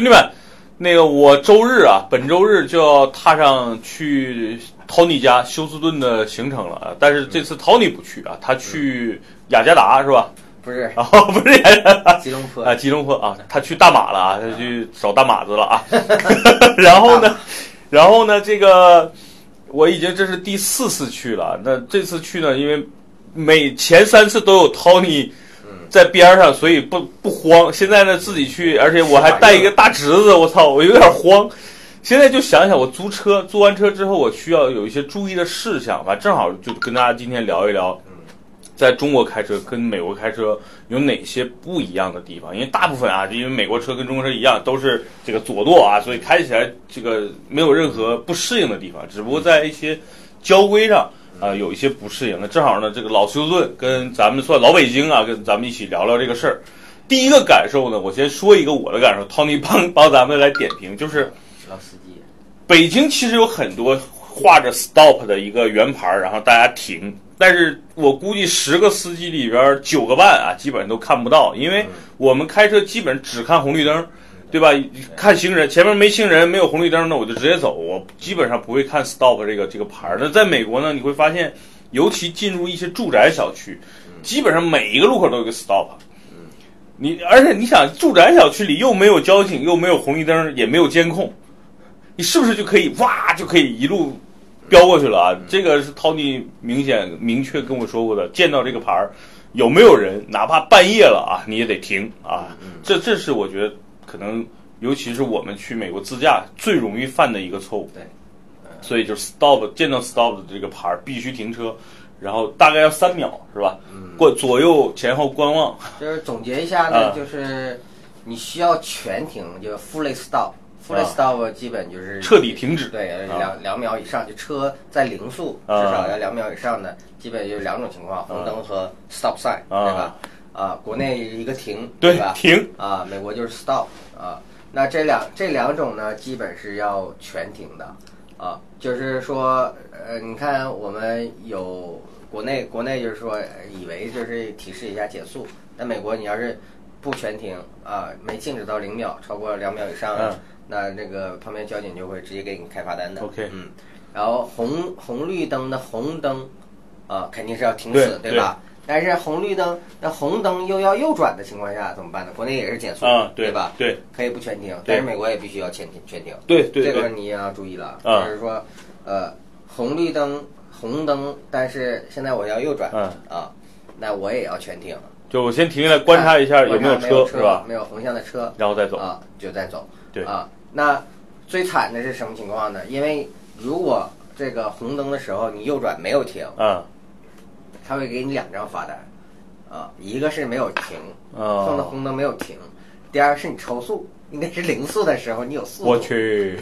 兄弟们，那个我周日啊，本周日就要踏上去 Tony 家休斯顿的行程了啊。但是这次 Tony 不去啊，他去雅加达是吧？不是，哦，不是雅加达，吉隆坡啊，吉隆坡啊，他去大马了啊，他去找大马子了啊。然后呢，然后呢，这个我已经这是第四次去了。那这次去呢，因为每前三次都有 Tony 在边上，所以不不慌。现在呢，自己去，而且我还带一个大侄子，我操，我有点慌。现在就想想，我租车，租完车之后，我需要有一些注意的事项吧。正好就跟大家今天聊一聊，在中国开车跟美国开车有哪些不一样的地方？因为大部分啊，因为美国车跟中国车一样，都是这个左舵啊，所以开起来这个没有任何不适应的地方，只不过在一些交规上啊有一些不适应。那正好呢，这个老休顿跟咱们算老北京啊，跟咱们一起聊聊这个事儿。第一个感受呢，我先说一个我的感受，Tony 帮帮咱们来点评，就是老司机，北京其实有很多画着 stop 的一个圆牌儿，然后大家停。但是我估计十个司机里边儿九个半啊，基本上都看不到，因为我们开车基本只看红绿灯，对吧？看行人，前面没行人，没有红绿灯，那我就直接走，我基本上不会看 stop 这个这个牌儿。那在美国呢，你会发现，尤其进入一些住宅小区，基本上每一个路口都有个 stop。你而且你想，住宅小区里又没有交警，又没有红绿灯，也没有监控，你是不是就可以哇就可以一路飙过去了啊？这个是 Tony 明显明确跟我说过的，见到这个牌儿有没有人，哪怕半夜了啊，你也得停啊。这这是我觉得可能，尤其是我们去美国自驾最容易犯的一个错误。对，所以就是 stop 见到 stop 的这个牌儿必须停车，然后大概要三秒是吧？过左右前后观望。就是总结一下呢，啊就是你需要全停，就 fully stop。fully 啊 stop 基本就是彻底停止对，啊两两秒以上，就车在零速至啊少要两秒以上的，基本就两种情况，红灯和 stop sign，啊对吧？啊，国内一个停，对吧？停啊，美国就是 stop 啊。那这两这两种呢，基本是要全停的啊。就是说，呃，你看我们有国内国内就是说，呃以为就是提示一下减速，但美国你要是不全停啊，没静止到零秒，超过两秒以上，嗯那那个旁边交警就会直接给你开罚单的。OK 嗯，然后红红绿灯的红灯啊，肯定是要停对死，对吧？但是红绿灯，那红灯又要右转的情况下怎么办呢？国内也是减速，啊，对吧？对可以不全停，但是美国也必须要全停全停。对对对，这个你也要注意了，啊就是说，呃，红绿灯红灯，但是现在我要右转，嗯啊，那我也要全停，就我先停下来观察一下有没有车是吧？没有横向的车，然后再走。啊，就再走。对啊，那最惨的是什么情况呢？因为如果这个红灯的时候你右转没有停，啊他会给你两张罚单，啊，一个是没有停，放到啊！红灯没有停，第二是你超速，应该是零速的时候你有速度。我，去，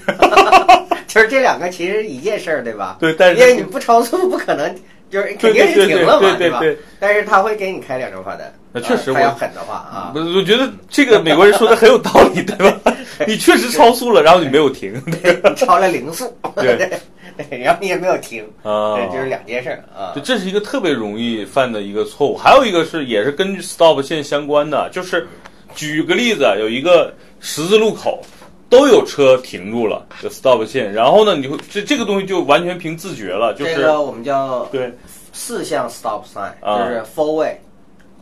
就是这两个其实一件事儿，对吧？对，但是因为你不超速，不可能就是肯定是停了嘛，对吧对对？但是他会给你开两张罚单，那确实啊他要狠的话啊，我我觉得这个美国人说的很有道理，对吧？你确实超速了，然后你没有停，你超了零速，对对，然后你也没有停，啊这就是两件事儿啊对，。这是一个特别容易犯的一个错误。还有一个是也是根据 stop 线相关的，就是举个例子，啊有一个十字路口都有车停住了，有 stop 线，然后呢，你会这这个东西就完全凭自觉了，就是这个我们叫对四项 stop sign，啊就是 four way，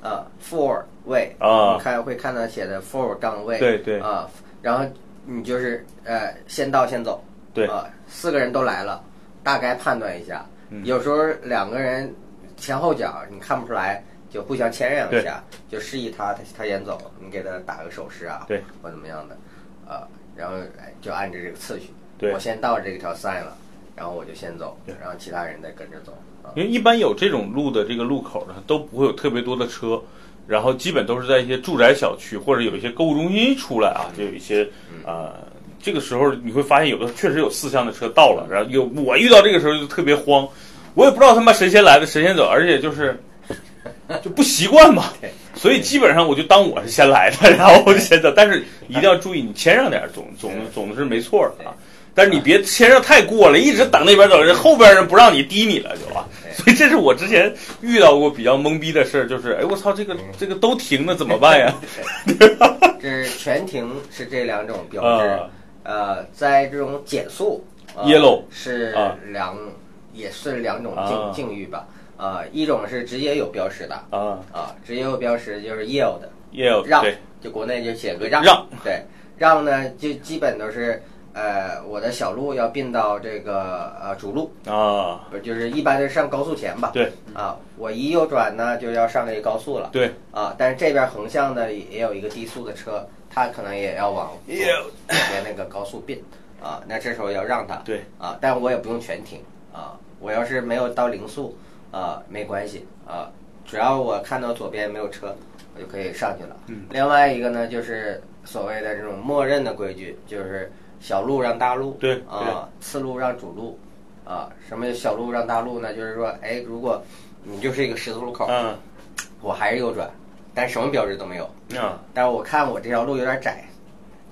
啊，four way，啊你看会看到写的 four 杠位，对对啊，然后你就是呃先到先走，对啊，四个人都来了，大概判断一下，嗯。有时候两个人前后脚你看不出来，就互相谦让一下，就示意他他他先走，你给他打个手势啊，对，或怎么样的，啊，然后哎就按着这个次序，对。我先到这条 sign 了，然后我就先走，然后其他人再跟着走，啊，因为一般有这种路的这个路口呢，都不会有特别多的车，然后基本都是在一些住宅小区或者有一些购物中心出来啊，就有一些啊、呃这个时候你会发现有的确实有四厢的车到了，然后有我遇到这个时候就特别慌，我也不知道他妈谁先来的谁先走，而且就是 就不习惯嘛，所以基本上我就当我是先来的，然后我就先走，但是一定要注意，你谦让点总总总是没错的啊。但是你别谦让太过了，一直等那边走，人后边人不让你低你了就啊。对。所以这是我之前遇到过比较懵逼的事儿，就是哎我操，这个这个都停了怎么办呀？这是全停是这两种标志，啊呃，在这种减速、呃 Yellow 是啊两、也是两种啊境境遇吧，啊、一种是直接有标识的，啊，啊，直接有标识就是 yield，yield 让，就国内就写个让，让对，让呢就基本都是呃我的小路要并到这个呃主路，啊，不就是一般是上高速前吧，对啊，我一右转呢就要上这个高速了，对，啊，但是这边横向呢也有一个低速的车，它可能也要往左边那个高速变，啊，那这时候要让他，对，啊，但我也不用全停，啊，我要是没有到零速，啊，没关系，啊，只要我看到左边没有车，我就可以上去了。嗯，另外一个呢，就是所谓的这种默认的规矩，就是小路让大路，对啊，次路让主路，啊，什么小路让大路呢？就是说，哎，如果你就是一个十字路口，嗯。我还是右转，但什么标志都没有。啊，但是我看我这条路有点窄，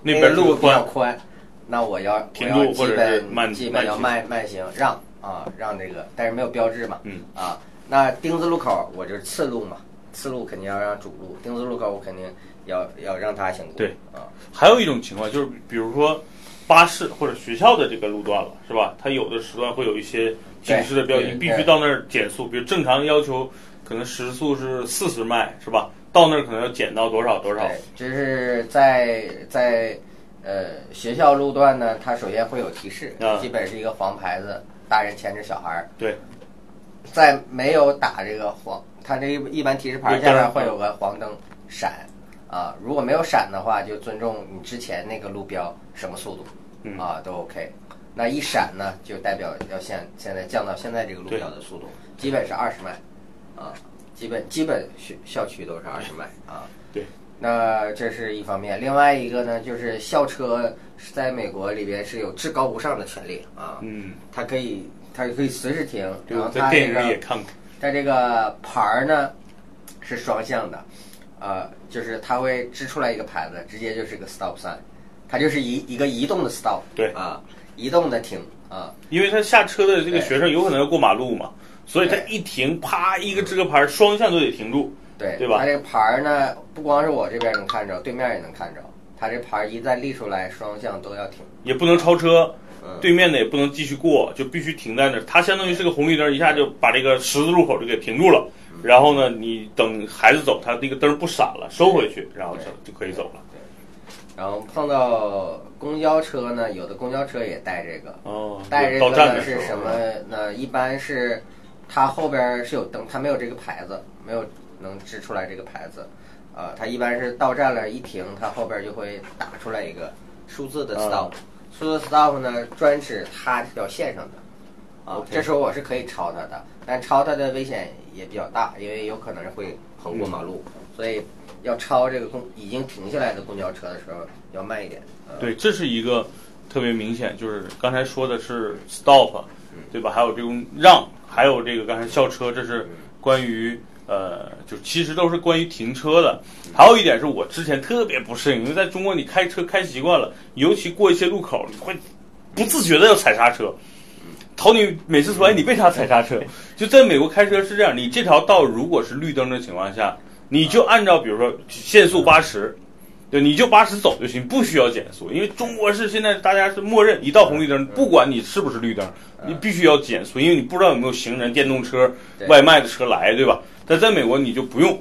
那边路比较宽，那我要停我要基住或者是本慢基本要慢慢慢行让啊让这个，但是没有标志嘛，嗯啊，那丁字路口我就是次路嘛，次路肯定要让主路，丁字路口我肯定要要让他行过，对啊，还有一种情况就是，比如说巴士或者学校的这个路段了，是吧？它有的时段会有一些警示的标记，对你必须到那儿减速。比如正常要求可能时速是四十迈，是吧？到那儿可能要减到多少多少对，就是在在呃学校路段呢，它首先会有提示，啊基本是一个黄牌子，大人牵着小孩儿，对，在没有打这个黄，它这一一般提示牌下面会有个黄灯闪，啊，如果没有闪的话，就尊重你之前那个路标什么速度，嗯啊都 OK。那一闪呢，就代表要现现在降到现在这个路标的速度，基本是二十迈，啊，基本基本学校区都是二十迈啊。对。那这是一方面，另外一个呢，就是校车是在美国里边是有至高无上的权利啊，嗯，它可以它可以随时停，对，然后我在电影它这个里也看过。它这个牌儿呢是双向的，呃，就是它会支出来一个牌子，直接就是个 stop sign，它就是一一个移动的 stop，对啊，移动的停啊，因为他下车的这个学生有可能要过马路嘛，所以它一停，啪，一个这个牌儿，双向都得停住。对对吧它这个牌儿呢，不光是我这边能看着，对面也能看着，它这牌儿一旦立出来，双向都要停。也不能超车，嗯对面的也不能继续过，就必须停在那儿。它相当于是个红绿灯，一下就把这个十字路口就给停住了。然后呢，你等孩子走，它那个灯不闪了，收回去，然后就就可以走了。然后碰到公交车呢，有的公交车也带这个，哦，带这个的是什么呢？一般是它后边是有灯，它没有这个牌子，没有能支出来这个牌子。呃，它一般是到站了，一停，它后边就会打出来一个数字的 stop，、数字 stop 呢专指它这条线上的。啊这时候我是可以超它的，但超它的危险也比较大，因为有可能会横过马路，所以要超这个公已经停下来的公交车的时候要慢一点。呃、对，这是一个特别明显，就是刚才说的是 stop，对吧？还有这种让，还有这个刚才校车，这是关于呃，就其实都是关于停车的。还有一点是我之前特别不适应，因为在中国你开车开习惯了，尤其过一些路口，你会不自觉的要踩刹车。头你每次说，哎，你为啥踩刹车？就在美国开车是这样，你这条道如果是绿灯的情况下，你就按照比如说限速八十，对，你就八十走就行，不需要减速，因为中国是现在大家是默认一到红绿灯，不管你是不是绿灯，你必须要减速，因为你不知道有没有行人、电动车、外卖的车来，对吧？但在美国你就不用，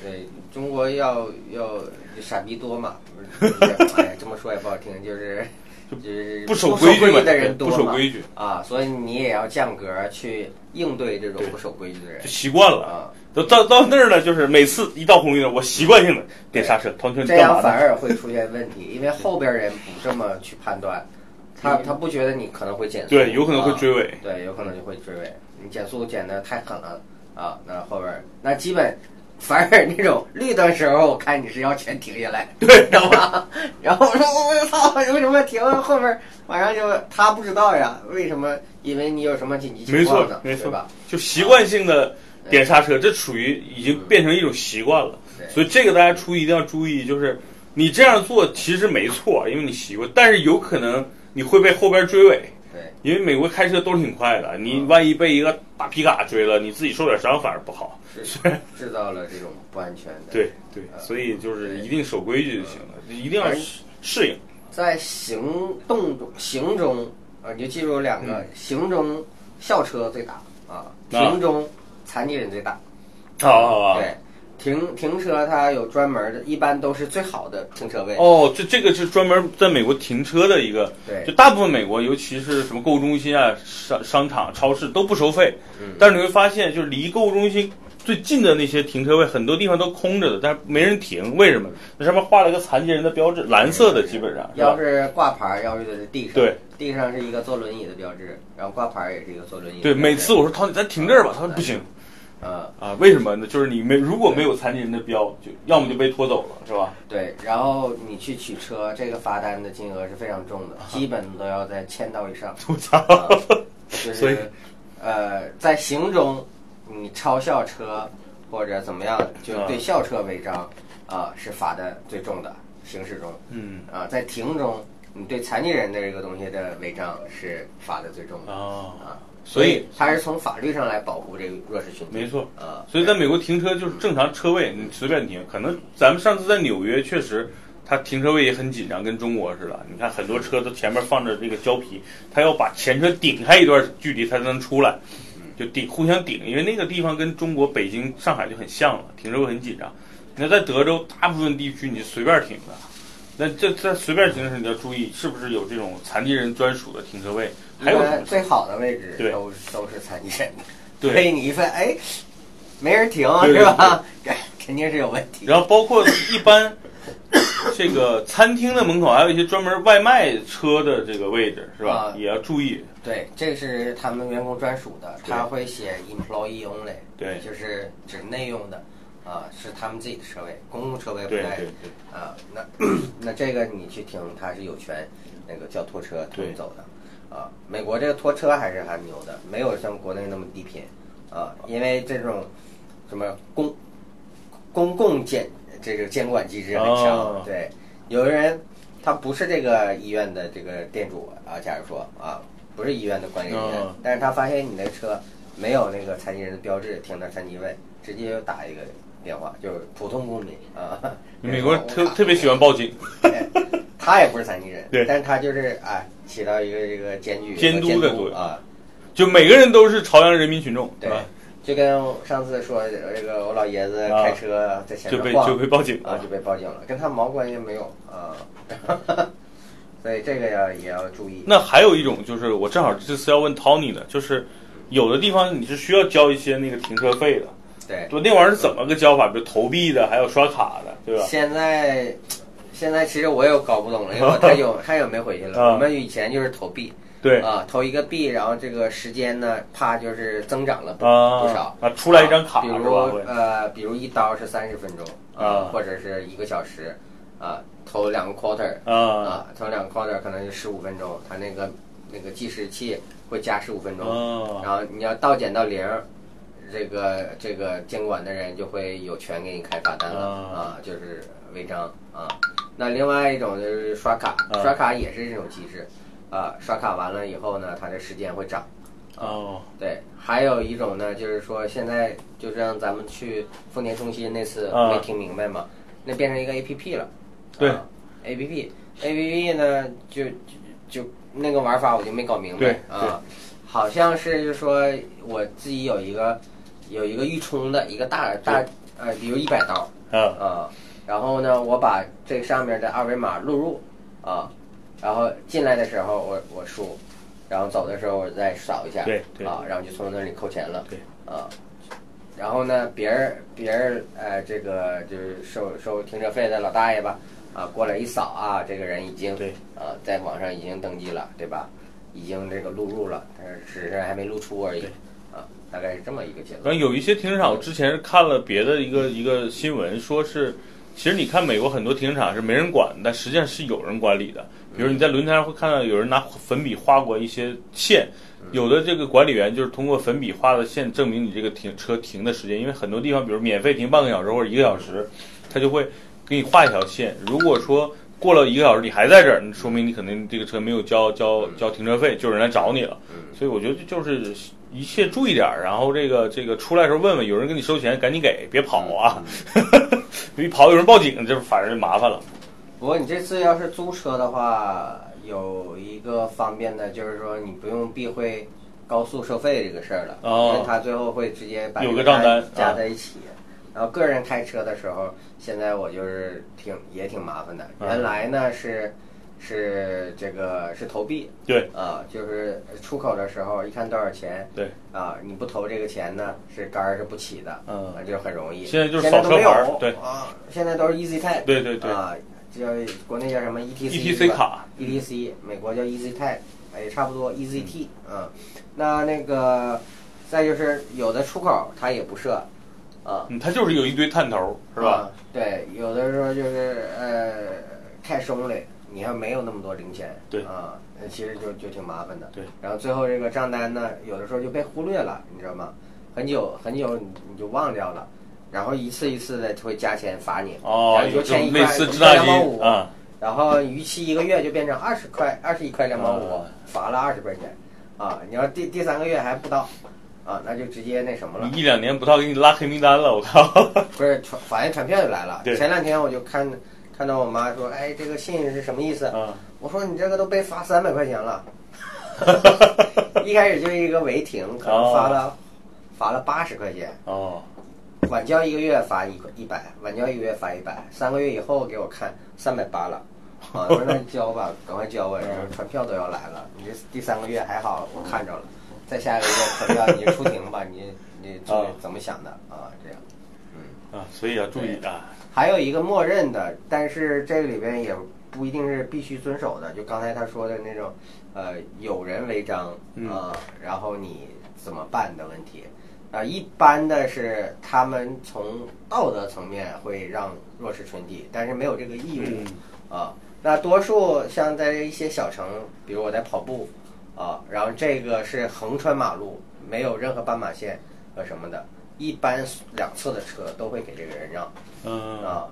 对，中国要要傻逼多嘛，不是哎，这么说也不好听，就是就是不守守规矩嘛的人多不，守规矩。啊，所以你也要降格去应对这种不守规矩的人。就习惯了。啊，都到到那儿了，就是每次一到红绿灯，我习惯性的点刹车。同学，这样反？而会出现问题，因为后边人不这么去判断，他他不觉得你可能会减速，对，有可能会啊追尾。对，有可能就会追尾。你减速减的太狠了啊，那后边儿那基本反而那种绿灯时候，我看你是要全停下来，对知道吗？然后我说我操，为什么停？后面马上就他不知道呀，为什么？因为你有什么紧急情况呢，，错没错对吧？，就习惯性的点刹车，这属于已经变成一种习惯了。所以这个大家注意，一定要注意，就是你这样做其实没错，因为你习惯，但是有可能你会被后边追尾。对，因为美国开车都挺快的，你万一被一个大皮卡追了，你自己受点伤反而不好。是 制造了这种不安全的。对对，呃所以就是一定守规矩就行了，一定要适适应。在行动中，行中啊，你就记住两个：行中校车最大啊，行中残疾人最大。好好好。对，停停车它有专门的，一般都是最好的停车位。哦，这这个是专门在美国停车的一个，对就大部分美国，尤其是什么购物中心啊、商商场、超市都不收费，嗯但是你会发现，就是离购物中心最近的那些停车位，很多地方都空着的，但是没人停，为什么？那上面画了一个残疾人的标志，蓝色的基本上？要是挂牌儿，要是在地上，对，地上是一个坐轮椅的标志，然后挂牌儿也是一个坐轮椅对，每次我说涛，你咱停这儿吧，他说不行啊、啊，为什么呢？就是你没如果没有残疾人的标，就要么就被拖走了，是吧？对，然后你去取车，这个罚单的金额是非常重的，基本都要在千刀以上。吐槽！啊就所以是呃，在行中你超校车或者怎么样，就对校车违章啊、是罚的最重的。行驶中嗯啊、在停中你对残疾人的这个东西的违章是罚的最重的啊，啊。所以它是从法律上来保护这个弱势群体。没错。啊，所以在美国停车就是正常车位，你随便停。可能咱们上次在纽约确实，它停车位也很紧张，跟中国似的。你看很多车都前面放着这个胶皮，它要把前车顶开一段距离，它才能出来，就顶互相顶。因为那个地方跟中国北京、上海就很像了，停车位很紧张。你看在德州，大部分地区你就随便停的。那这在随便停的时候，你要注意是不是有这种残疾人专属的停车位，还有最好的位置对都都是残疾人的。对所以你一问，哎，没人停对是吧？肯定是有问题。然后包括一般 这个餐厅的门口还有一些专门外卖车的这个位置，是吧？啊也要注意。对，这是他们员工专属的，对他会写 employee only，对就是指内用的，啊，是他们自己的车位，公共车位不带对对对，啊。那 那这个你去停，他是有权那个叫拖车拖走的。啊，美国这个拖车还是很牛的，没有像国内那么低频啊，因为这种什么公公共监这个监管机制很强，哦对，有的人他不是这个医院的这个店主啊，假如说啊，不是医院的管理人员，哦但是他发现你的车没有那个残疾人的标志，停在残疾位，直接就打一个电话，就是普通公民啊。美国人特特别喜欢报警，对他也不是残疾人，对但是他就是哎，起到一个这个监举监督的作用啊。就每个人都是朝阳人民群众，对吧？，就跟我上次说这个我老爷子啊开车在前就被面晃就被报警啊，就被报警了，跟他毛关系没有啊。所以这个要也要注意。那还有一种就是，我正好这次要问 Tony 的，就是有的地方你是需要交一些那个停车费的，对，对吧？那玩意儿是怎么个交法？比如投币的，还有刷卡的，对吧？现在现在其实我也搞不懂了，因为 我太久太久没回去了。啊。我们以前就是投币。对。啊，投一个币，然后这个时间呢，啪就是增长了不啊不少。啊，出来一张卡比如呃，比如一刀是三十分钟啊或者是一个小时啊，投两个 quarter 啊。啊，投两个 quarter 可能就十五分钟，它那个那个计时器会加十五分钟，啊。然后你要倒减到零，这个这个监管的人就会有权给你开罚单了啊。啊，就是违章啊。那另外一种就是刷卡，啊刷卡也是这种机制。啊，刷卡完了以后呢，它的时间会涨。哦。对，还有一种呢，就是说现在就让咱们去丰田中心那次啊没听明白嘛，那变成一个 A P P 了。对。啊，A P P A P P 呢，就就就那个玩法我就没搞明白。啊，好像是就是说我自己有一个有一个预充的一个大大呃，比如一百刀。啊啊，然后呢，我把这上面的二维码录入啊，然后进来的时候我我输，然后走的时候我再扫一下，对对。啊，然后就从那里扣钱了，对。啊，然后呢，别人别人呃，这个就是收收停车费的老大爷吧，啊，过来一扫啊，这个人已经对。啊，在网上已经登记了，对吧？已经这个录入了，但是只是还没录出而已对，啊，大概是这么一个结然论。后有一些停车场，我之前是看了别的一个一个新闻，说是其实你看美国很多停车场是没人管，但实际上是有人管理的。比如你在轮胎上会看到有人拿粉笔画过一些线，有的这个管理员就是通过粉笔画的线证明你这个停车停的时间，因为很多地方比如免费停半个小时或者一个小时，他就会给你画一条线。如果说过了一个小时你还在这儿，那说明你肯定这个车没有交交交停车费，就有人来找你了。所以我觉得就是一切注意点儿，然后这个这个出来的时候问问，有人给你收钱赶紧给，别跑啊！一跑有人报警，这反正就麻烦了。不过你这次要是租车的话，有一个方便的，就是说你不用避讳高速收费这个事儿了，哦因为他最后会直接把有个账单加啊在一起。然后个人开车的时候，现在我就是挺也挺麻烦的。嗯原来呢是是这个是投币对。啊，就是出口的时候一看多少钱对，啊，你不投这个钱呢，是杆儿是不起的，嗯。啊，就很容易。现在就是扫车牌对。啊，现在都是 Easy Tag，对对对。啊，叫国内叫什么 ETC ETC 卡。ETC，美国叫 Easy Tag，哎，差不多 EasyT，嗯，那那个再就是有的出口它也不设，啊，嗯，它就是有一堆探头，是吧？啊？对，有的时候就是呃太松了，你要没有那么多零钱，对啊，那其实就就挺麻烦的。对，然后最后这个账单呢，有的时候就被忽略了，你知道吗？很久很久你你就忘掉了，然后一次一次的会加钱罚你，哦就欠一块种类似一块两毛五啊，然后逾期一个月就变成二十块，二十一块两毛五啊，罚了二十块钱，啊，你要第第三个月还不到，啊，那就直接那什么了，一两年不到给你拉黑名单了，我靠！不是传法院传票就来了。对前两天我就看看到我妈说，哎，这个信是什么意思？啊，我说你这个都被罚三百块钱了，一开始就一个违停，可能罚了罚了八十块钱，哦，晚交一个月罚一一百，晚交一个月罚一百，三个月以后给我看三百八了。啊，我说那你交吧，赶快交吧，然后传票都要来了。你这第三个月还好，我看着了，再下一个月传票你出庭吧，你你注意啊怎么想的啊？这样。啊，所以要注意啊，还有一个默认的，但是这个里边也不一定是必须遵守的。就刚才他说的那种，呃，有人违章嗯。啊、然后你怎么办的问题。啊、一般的是他们从道德层面会让弱势群体，但是没有这个义务啊、那多数像在一些小城，比如我在跑步啊、然后这个是横穿马路，没有任何斑马线和什么的，一般两侧的车都会给这个人让。嗯啊，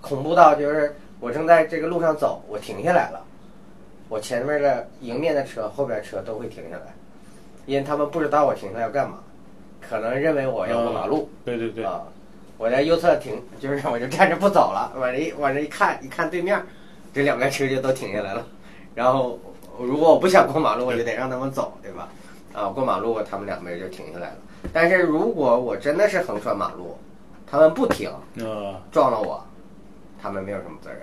恐怖到就是我正在这个路上走，我停下来了，我前面的迎面的车、后边车都会停下来，因为他们不知道我停下要干嘛，可能认为我要过马路、对对对，啊。我在右侧停，就是我就站着不走了，往这一往这一看，一看对面，这两辆车就都停下来了。然后如果我不想过马路，我就得让他们走，对吧？啊，过马路他们两边就停下来了。但是如果我真的是横穿马路，他们不停，啊，撞了我，他们没有什么责任。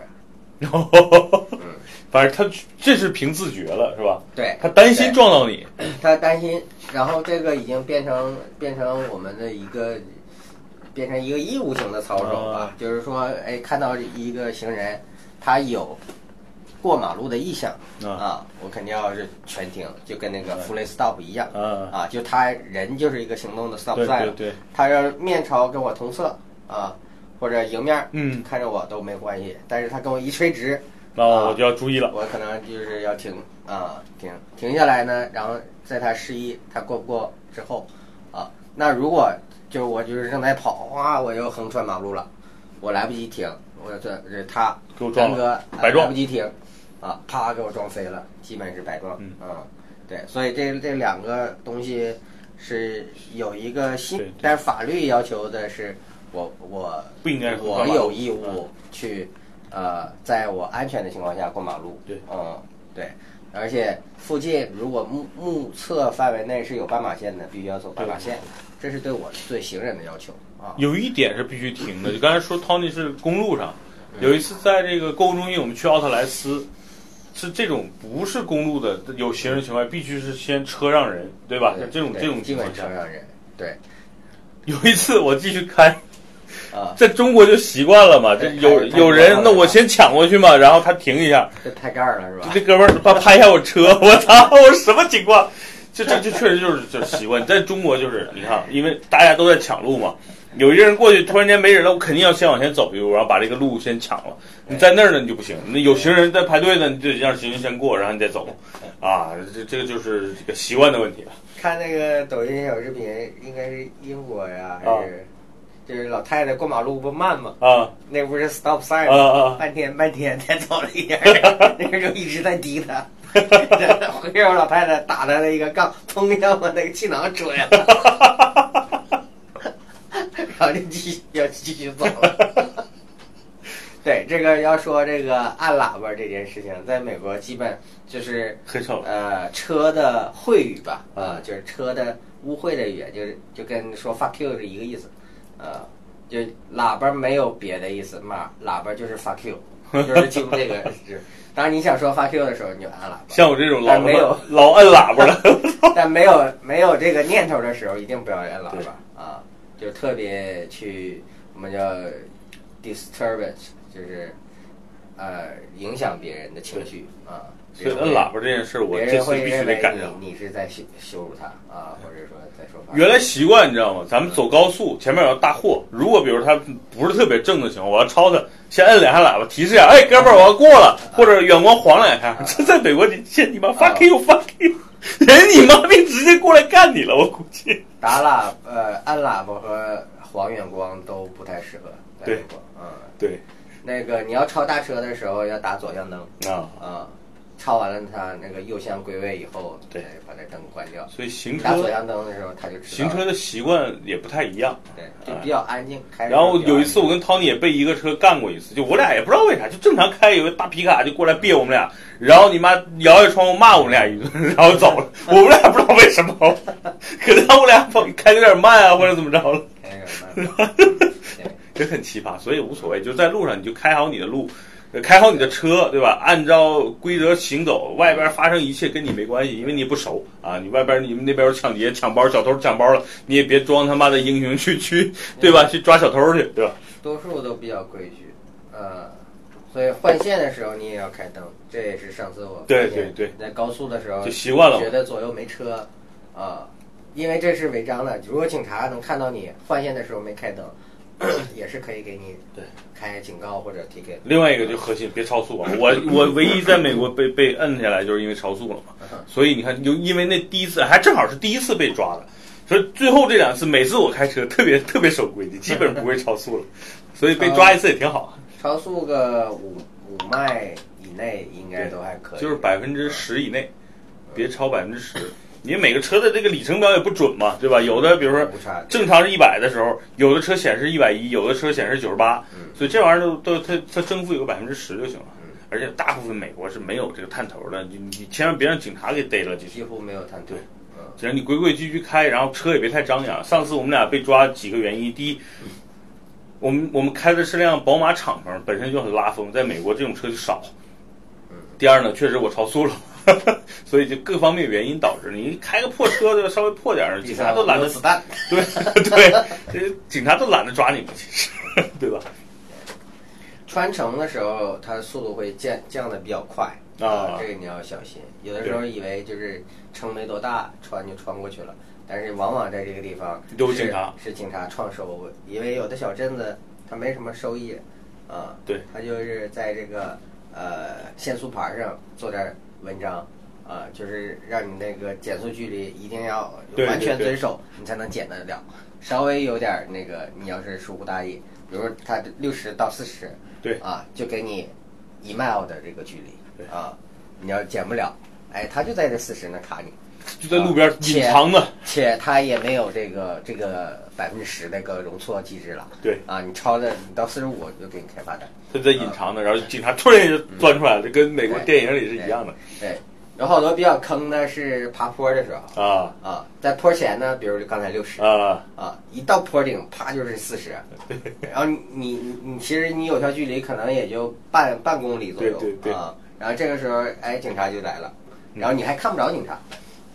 嗯。反正他这是凭自觉了，是吧？对。他担心撞到你，他担心，然后这个已经变成变成我们的一个变成一个义务型的操守吧，啊。就是说，哎，看到一个行人，他有过马路的意向啊。啊，我肯定要是全停，就跟那个 full stop 一样啊，啊，就他人就是一个行动的 stop 对 sign 了，对对，他要面朝跟我同侧啊，或者迎面嗯，看着我都没关系，但是他跟我一垂直。那我就要注意了。我可能就是要停啊，停停下来呢，然后在他示意他过不过之后啊，那如果就是我就是正在跑，哇，我又横穿马路了，我来不及停，我这这他给我撞了张哥白撞。来不及停啊，啪给我撞飞了，基本是白撞，嗯。啊，对，所以这这两个东西是有一个对新，但是法律要求的是我我不应该是我有义务去呃，在我安全的情况下过马路。对，嗯，对，而且附近如果目目测范围内是有斑马线的，必须要走斑马线，这是对我对行人的要求啊。有一点是必须停的，你刚才说 Tony 是公路上，嗯。有一次在这个购物中心，我们去奥特莱斯，是这种不是公路的有行人情况，必须是先车让人，对吧？对像这种这种情况下，车让人，对有一次我继续开，啊，在中国就习惯了嘛，这有有人，那我先抢过去嘛，然后他停一下，这太盖儿了是吧？这哥们儿他拍一下我车，我操，我什么情况？这这这确实就是就是习惯，在中国就是你看，因为大家都在抢路嘛，有一个人过去，突然间没人了，我肯定要先往前走一步，然后把这个路先抢了。你在那儿呢，你就不行。那有行人在排队呢，你就让行人先过，然后你再走。啊，这这个就是这个习惯的问题了。看那个抖音小视频，应该是英国呀，还啊是就是老太太过马路不慢吗？啊那不是 stop sign 啊吗？啊！半天半天才走了一点，那个就一直在滴他，回头老太太打他了一个杠，砰一下把那个气囊出来了，然后就继续要继续走。了。对，这个要说这个按喇叭这件事情，在美国基本就是很少呃车的秽语吧，啊、就是车的污秽的语言，就是就跟说 fuck you 是一个意思，呃，就喇叭没有别的意思，嘛，喇叭就是 fuck you，就是听这个是。当然你想说 fuck you 的时候，你就按喇叭，像我这种老没有老摁喇叭的，但没有没有这个念头的时候，一定不要按喇叭。啊，就特别去我们叫 disturbance，就是呃影响别人的情绪啊。所以摁喇叭这件事，我别这次必须得改正。你你是在羞羞辱他啊，或者说在说话。原来习惯你知道吗？咱们走高速，前面有大货，如果比如他不是特别正的情况，我要超他，先摁两下喇叭提示一下，哎，哥们儿，我要过了，或者远光晃两下。这在美国，你现你妈 fuck you fuck you，人你妈逼直接过来干你了，我估计。打喇呃按喇叭和黄远光都不太适合在对。嗯，对。那个你要超大车的时候要打左向灯。啊，啊，超完了它那个右向归位以后，对把这灯关掉。所以行车打左向灯的时候，他就知道行车的习惯也不太一样。对，就比较安静。开着然后有一次我安跟汤尼也被一个车干过一次，就我俩也不知道为啥，就正常开，有个大皮卡就过来别我们俩，然后你妈摇下窗户骂我们俩一顿，然后走了。我们俩不知道为什么，可能我俩开的有点慢啊，或者怎么着了，开有点慢 对也很奇葩，所以无所谓，就在路上你就开好你的路。呃开好你的车，对吧？按照规则行走，外边发生一切跟你没关系，因为你也不熟啊。你外边你们那边有抢劫、抢包、小偷抢包了，你也别装他妈的英雄去去，对吧？去抓小偷去，对吧？多数都比较规矩，呃，所以换线的时候你也要开灯，这也是上次我对对对在高速的时候就习惯了觉得左右没车，啊、因为这是违章的，如果警察能看到你换线的时候没开灯，也是可以给你对开警告或者 ticket。另外一个就核心，别超速啊！我我唯一在美国被被摁下来，就是因为超速了嘛。所以你看，就因为那第一次还正好是第一次被抓的，所以最后这两次每次我开车特别 特别守规矩，基本不会超速了。所以被抓一次也挺好，超速个五五迈以内应该都还可以，就是百分之十以内，别超百分之十。你每个车的这个里程表也不准嘛，对吧？有的比如说正常是一百的时候，有的车显示一百一，有的车显示九十八，所以这玩意儿都都它它正负有个百分之十就行了。而且大部分美国是没有这个探头的，你你千万别让警察给逮了就行。几乎没有探头。对嗯，只要你规规矩矩开，然后车也别太张扬。上次我们俩被抓几个原因，第一，我们我们开的是辆宝马敞篷，本身就很拉风，在美国这种车就少。第二呢，确实我超速了，所以就各方面原因导致你开个破车就稍微破点儿，警察都懒得子弹。对对，这警察都懒得抓你们，其实对吧？穿城的时候，它速度会降降的比较快啊这个你要小心。有的时候以为就是城没多大，穿就穿过去了，但是往往在这个地方是有警察是警察创收，因为有的小镇子它没什么收益，啊，对，它就是在这个呃限速牌上做点文章。啊，就是让你那个减速距离一定要完全遵守，你才能减得了。稍微有点那个，你要是疏忽大意，比如说他六十到四十，对啊，就给你一 mile 的这个距离对啊，你要减不了，哎，他就在这四十那卡你，就在路边啊隐藏的，且他也没有这个这个百分之十那个容错机制了，对。啊，你超的你到四十五就给你开罚单，他在隐藏的，然后警察突然就钻出来了，就跟美国电影里是一样的。对，有好多比较坑的是爬坡的时候啊。啊，在坡前呢，比如刚才六十啊！啊，一到坡顶啪就是四十，然后你你你你其实你有效距离可能也就半半公里左右啊，然后这个时候哎警察就来了，然后你还看不着警察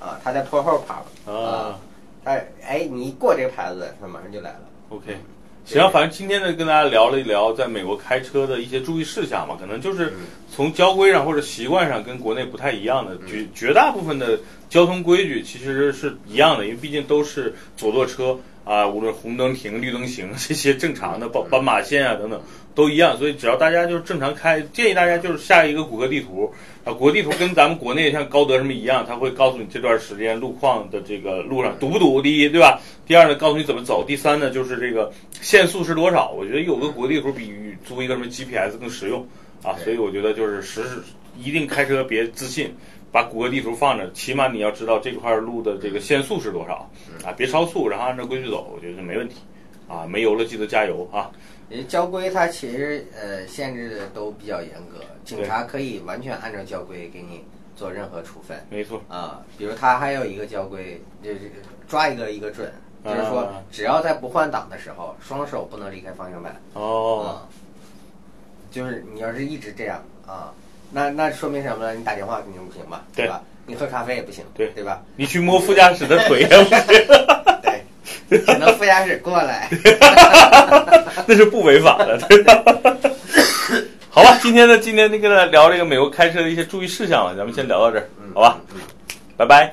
啊，他在坡后爬了。啊，他哎你一过这个牌子，他马上就来了。OK，行，反正今天呢，跟大家聊了一聊在美国开车的一些注意事项嘛，可能就是从交规上或者习惯上跟国内不太一样的，绝绝大部分的交通规矩其实是一样的，因为毕竟都是左舵车啊，无论红灯停、绿灯行 这些正常的斑斑马线啊等等都一样，所以只要大家就是正常开，建议大家就是下一个谷歌地图啊，谷歌地图跟咱们国内像高德什么一样，它会告诉你这段时间路况的这个路上堵不堵，第一对吧？第二呢，告诉你怎么走，第三呢就是这个限速是多少。我觉得有个谷歌地图比租一个什么 GPS 更实用啊，所以我觉得就是实时一定开车别自信。把谷歌地图放着，起码你要知道这块路的这个限速是多少啊，别超速，然后按照规矩走，我觉得没问题。啊，没油了记得加油啊！交规它其实呃限制的都比较严格，警察可以完全按照交规给你做任何处分。没错啊，比如他还有一个交规，就是抓一个一个准，就是说只要在不换挡的时候，双手不能离开方向盘。哦，就是你要是一直这样啊。那那说明什么呢？你打电话肯定不行吧？对吧？你喝咖啡也不行，对对吧？你去摸副驾驶的腿也不行，对，只能副驾驶过来，那是不违法的，对吧？好吧，今天呢，今天那个聊这个美国开车的一些注意事项了，咱们先聊到这儿，好吧？拜拜。